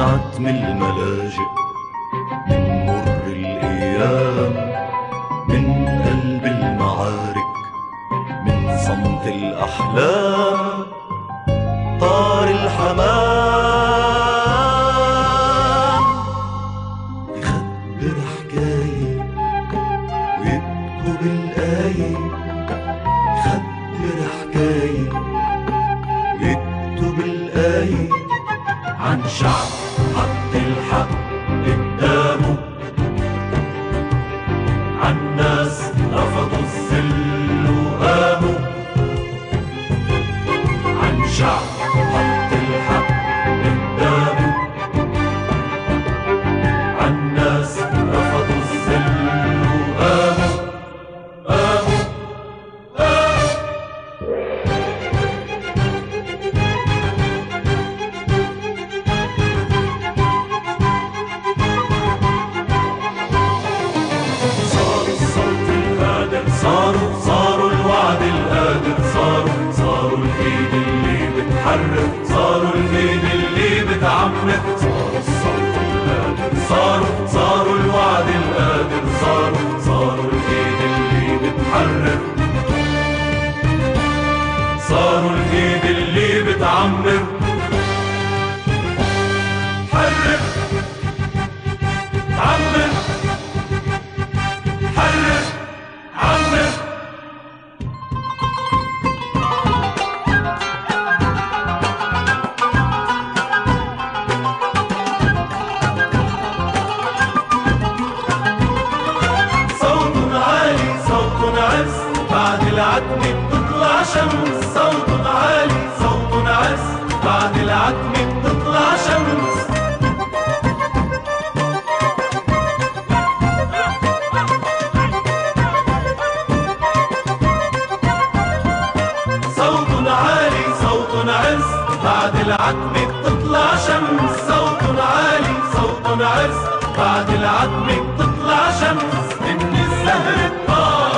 عتم الملاجئ من مر الأيام من قلب المعارك من صمت الأحلام طار الحمام. يخبر حكاية ويكتب الآية يخبر حكاية ويكتب الآية عن شعب حط الحق قدامه. عن ناس رفضوا الذل وقاموا. عن شعب صاروا صاروا الوعد القادر صاروا صاروا الايد اللي بتحرك صاروا الايد اللي بتعمق صاروا الصوت الهادئ صاروا صاروا الوعد القادر صاروا صاروا الايد اللي بتحرك صاروا الايد اللي بتعمر. بعد العتمة بتطلع شمس. صوت عالي صوت عز بعد العتمة بتطلع شمس. صوت عالي صوت عز بعد العتمة بتطلع شمس. صوت عالي صوت عز بعد العتمة بتطلع شمس. إن الزهر الطالع